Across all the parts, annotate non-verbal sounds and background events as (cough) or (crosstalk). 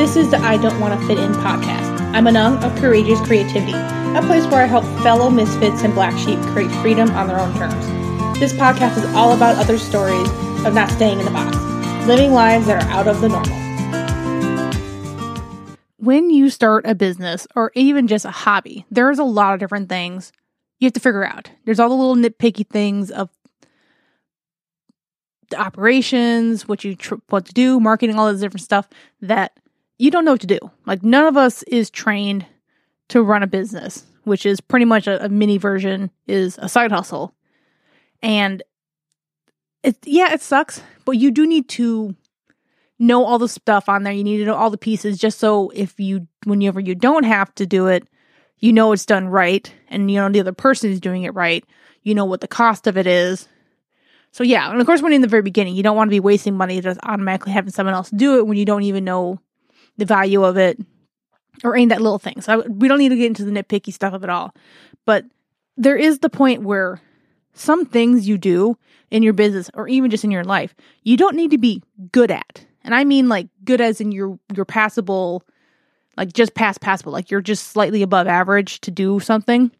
This is the I Don't Want to Fit In podcast. I'm Anung of Courageous Creativity, a place where I help fellow misfits and black sheep create freedom on their own terms. This podcast is all about other stories of not staying in the box, living lives that are out of the normal. When you start a business or even just a hobby, there's a lot of different things you have to figure out. There's all the little nitpicky things of the operations, what you tr- what to do, marketing, all this different stuff that you don't know what to do. Like none of us is trained to run a business, which is pretty much a, a mini version is a side hustle. And it yeah, it sucks, but you do need to know all the stuff on there. You need to know all the pieces just so if you whenever you don't have to do it, you know it's done right and you know the other person is doing it right. You know what the cost of it is so yeah, and of course, when in the very beginning, you don't want to be wasting money just automatically having someone else do it when you don't even know the value of it or any of that little thing. So I, we don't need to get into the nitpicky stuff of it all, but there is the point where some things you do in your business or even just in your life, you don't need to be good at. And I mean like good as in your your passable like just past passable, like you're just slightly above average to do something.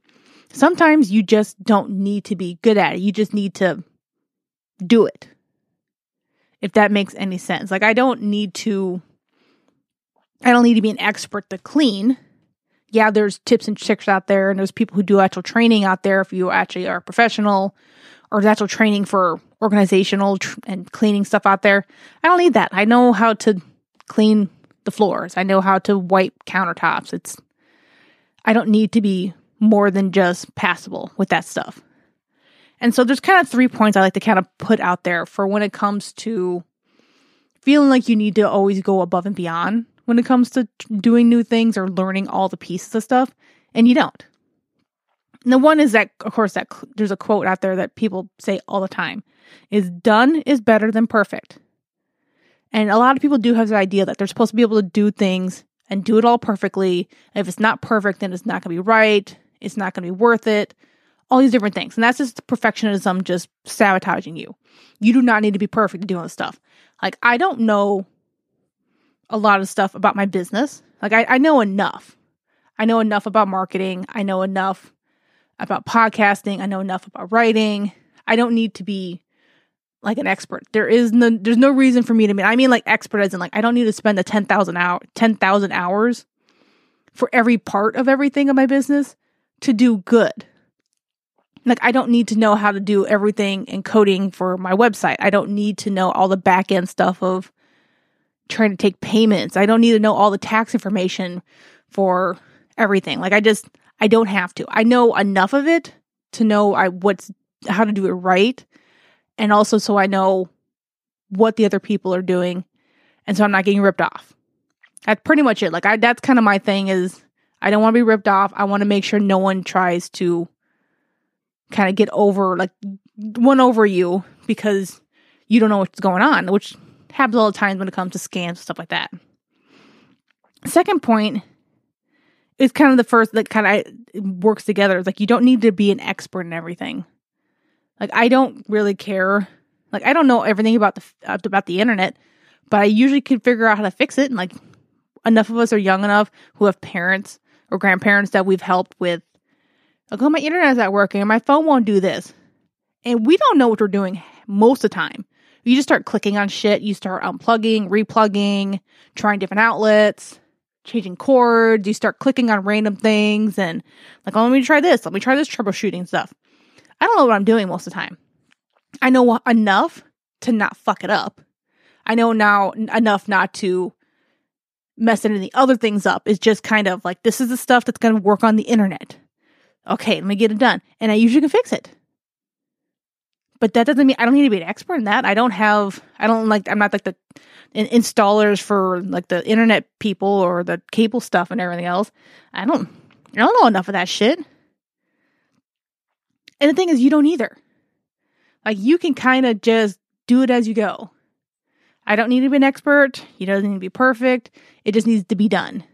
Sometimes you just don't need to be good at it. You just need to do it. If that makes any sense. Like I don't need to I don't need to be an expert to clean. Yeah, there's tips and tricks out there and there's people who do actual training out there if you actually are a professional or actual training for organizational tr- and cleaning stuff out there. I don't need that. I know how to clean the floors. I know how to wipe countertops. It's I don't need to be more than just passable with that stuff. And so there's kind of three points I like to kind of put out there for when it comes to feeling like you need to always go above and beyond when it comes to doing new things or learning all the pieces of stuff, and you don't. And the one is that, of course, that there's a quote out there that people say all the time: "Is done is better than perfect." And a lot of people do have the idea that they're supposed to be able to do things and do it all perfectly. And if it's not perfect, then it's not going to be right. It's not going to be worth it all these different things. And that's just perfectionism just sabotaging you. You do not need to be perfect to do all this stuff. Like, I don't know a lot of stuff about my business. Like, I, I know enough. I know enough about marketing. I know enough about podcasting. I know enough about writing. I don't need to be like an expert. There is no there's no reason for me to be I mean like expert as in like I don't need to spend the 10,000 hour 10,000 hours for every part of everything of my business to do good like I don't need to know how to do everything in coding for my website. I don't need to know all the back end stuff of trying to take payments. I don't need to know all the tax information for everything. Like I just I don't have to. I know enough of it to know I what's how to do it right and also so I know what the other people are doing and so I'm not getting ripped off. That's pretty much it. Like I that's kind of my thing is I don't want to be ripped off. I want to make sure no one tries to kind of get over like one over you because you don't know what's going on, which happens all the time when it comes to scams and stuff like that. Second point is kind of the first that kind of works together. It's like you don't need to be an expert in everything. Like I don't really care. Like I don't know everything about the about the internet, but I usually can figure out how to fix it. And like enough of us are young enough who have parents or grandparents that we've helped with like, oh, my internet's not working and my phone won't do this. And we don't know what we're doing most of the time. You just start clicking on shit. You start unplugging, replugging, trying different outlets, changing cords. You start clicking on random things and like, oh, let me try this. Let me try this troubleshooting stuff. I don't know what I'm doing most of the time. I know enough to not fuck it up. I know now enough not to mess any of the other things up. It's just kind of like, this is the stuff that's going to work on the internet. Okay, let me get it done. And I usually can fix it. But that doesn't mean I don't need to be an expert in that. I don't have, I don't like, I'm not like the installers for like the internet people or the cable stuff and everything else. I don't, I don't know enough of that shit. And the thing is, you don't either. Like, you can kind of just do it as you go. I don't need to be an expert. You don't need to be perfect. It just needs to be done.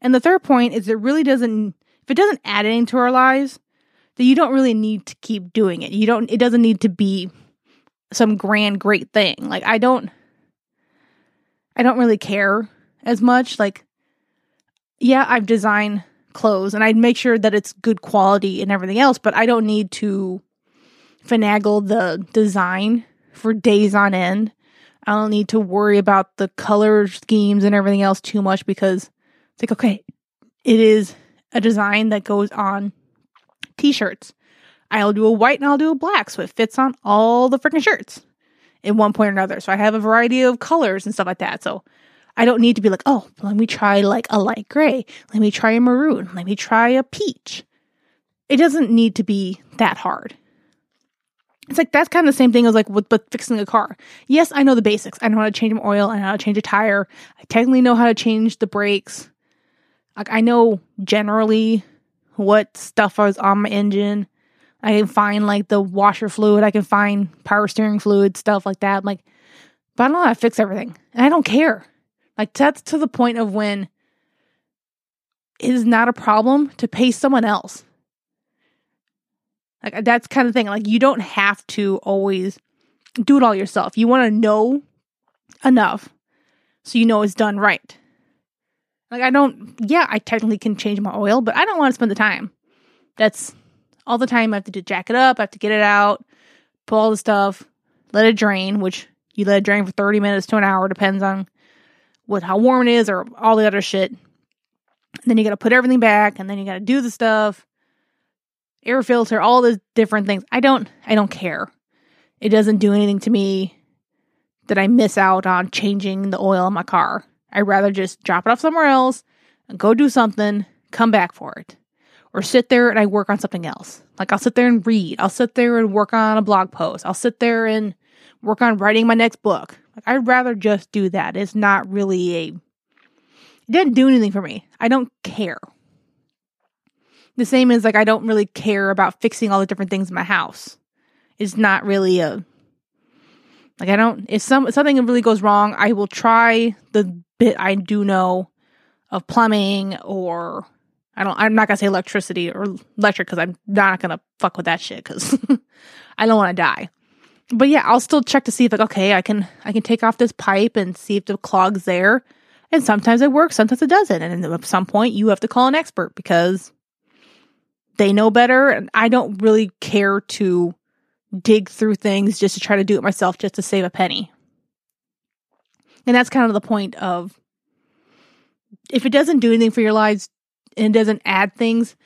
And the third point is it really doesn't if it doesn't add anything to our lives, then you don't really need to keep doing it. You don't, it doesn't need to be some grand, great thing. Like, I don't, I don't really care as much. Like, yeah, I've designed clothes and I'd make sure that it's good quality and everything else, but I don't need to finagle the design for days on end. I don't need to worry about the color schemes and everything else too much because it's like, okay, it is a design that goes on t shirts. I'll do a white and I'll do a black so it fits on all the freaking shirts in one point or another. So I have a variety of colors and stuff like that. So I don't need to be like, oh, let me try like a light gray. Let me try a maroon. Let me try a peach. It doesn't need to be that hard. It's like that's kind of the same thing as like with but fixing a car. Yes, I know the basics. I know how to change an oil. I know how to change a tire. I technically know how to change the brakes. Like I know generally what stuff was on my engine. I can find like the washer fluid. I can find power steering fluid, stuff like that. like, but I don't know how to fix everything. And I don't care. Like that's to the point of when it is not a problem to pay someone else. Like that's kind of thing. Like you don't have to always do it all yourself. You want to know enough so you know it's done right. Like I don't yeah, I technically can change my oil, but I don't want to spend the time. That's all the time I have to jack it up, I have to get it out, pull all the stuff, let it drain, which you let it drain for 30 minutes to an hour, depends on what how warm it is or all the other shit. And then you gotta put everything back and then you gotta do the stuff air filter, all the different things. I don't I don't care. It doesn't do anything to me that I miss out on changing the oil in my car. I'd rather just drop it off somewhere else and go do something, come back for it. Or sit there and I work on something else. Like I'll sit there and read. I'll sit there and work on a blog post. I'll sit there and work on writing my next book. Like I'd rather just do that. It's not really a it didn't do anything for me. I don't care. The same as like I don't really care about fixing all the different things in my house. It's not really a like I don't if some if something really goes wrong, I will try the bit I do know of plumbing or I don't I'm not gonna say electricity or electric because I'm not gonna fuck with that shit because (laughs) I don't want to die. But yeah, I'll still check to see if like okay, I can I can take off this pipe and see if the clog's there. And sometimes it works, sometimes it doesn't. And at some point you have to call an expert because they know better and I don't really care to dig through things just to try to do it myself just to save a penny. And that's kind of the point of if it doesn't do anything for your lives and doesn't add things,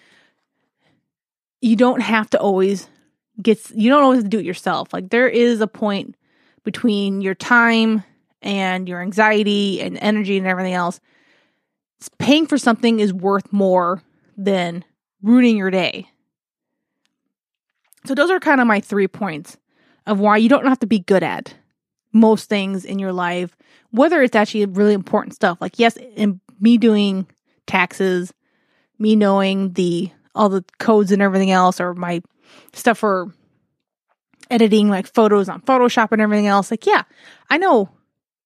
you don't have to always get you don't always do it yourself. Like there is a point between your time and your anxiety and energy and everything else. Paying for something is worth more than ruining your day. So, those are kind of my three points of why you don't have to be good at most things in your life, whether it's actually really important stuff. Like, yes, in me doing taxes, me knowing the all the codes and everything else, or my stuff for editing like photos on Photoshop and everything else. Like, yeah, I know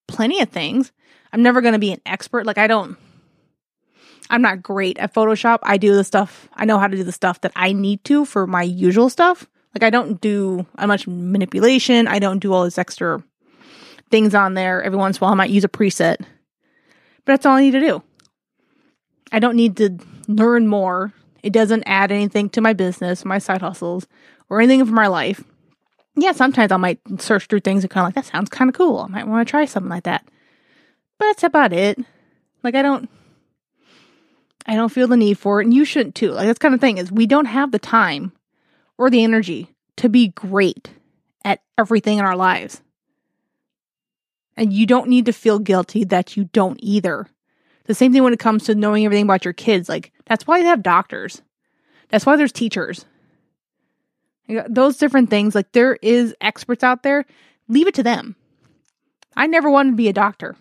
plenty of things. I'm never going to be an expert. Like, I don't I'm not great at Photoshop. I do the stuff, I know how to do the stuff that I need to for my usual stuff. Like I don't do uh, much manipulation. I don't do all this extra things on there. Every once in a while I might use a preset. But that's all I need to do. I don't need to learn more. It doesn't add anything to my business, my side hustles, or anything for my life. Yeah, sometimes I might search through things and kind of like, that sounds kind of cool. I might want to try something like that. But that's about it. Like, I don't I don't feel the need for it, and you shouldn't too. Like that's kind of thing is we don't have the time or the energy to be great at everything in our lives. And you don't need to feel guilty that you don't either. The same thing when it comes to knowing everything about your kids. Like that's why they have doctors. That's why there's teachers. Those different things, like there is experts out there, leave it to them. I never wanted to be a doctor.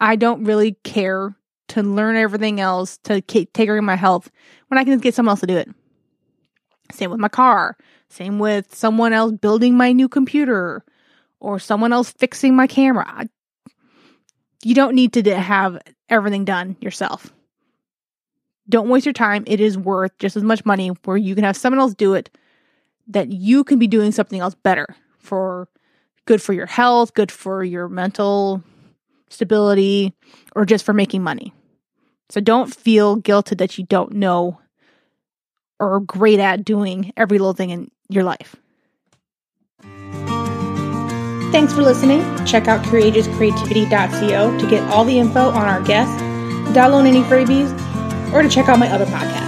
I don't really care to learn everything else to take care of my health when I can get someone else to do it. Same with my car. Same with someone else building my new computer or someone else fixing my camera. You don't need to have everything done yourself. Don't waste your time. It is worth just as much money where you can have someone else do it that you can be doing something else better for good for your health, good for your mental stability, or just for making money. So don't feel guilted that you don't know or great at doing every little thing in your life. Thanks for listening. Check out courageouscreativity.co to get all the info on our guests, download any freebies, or to check out my other podcasts.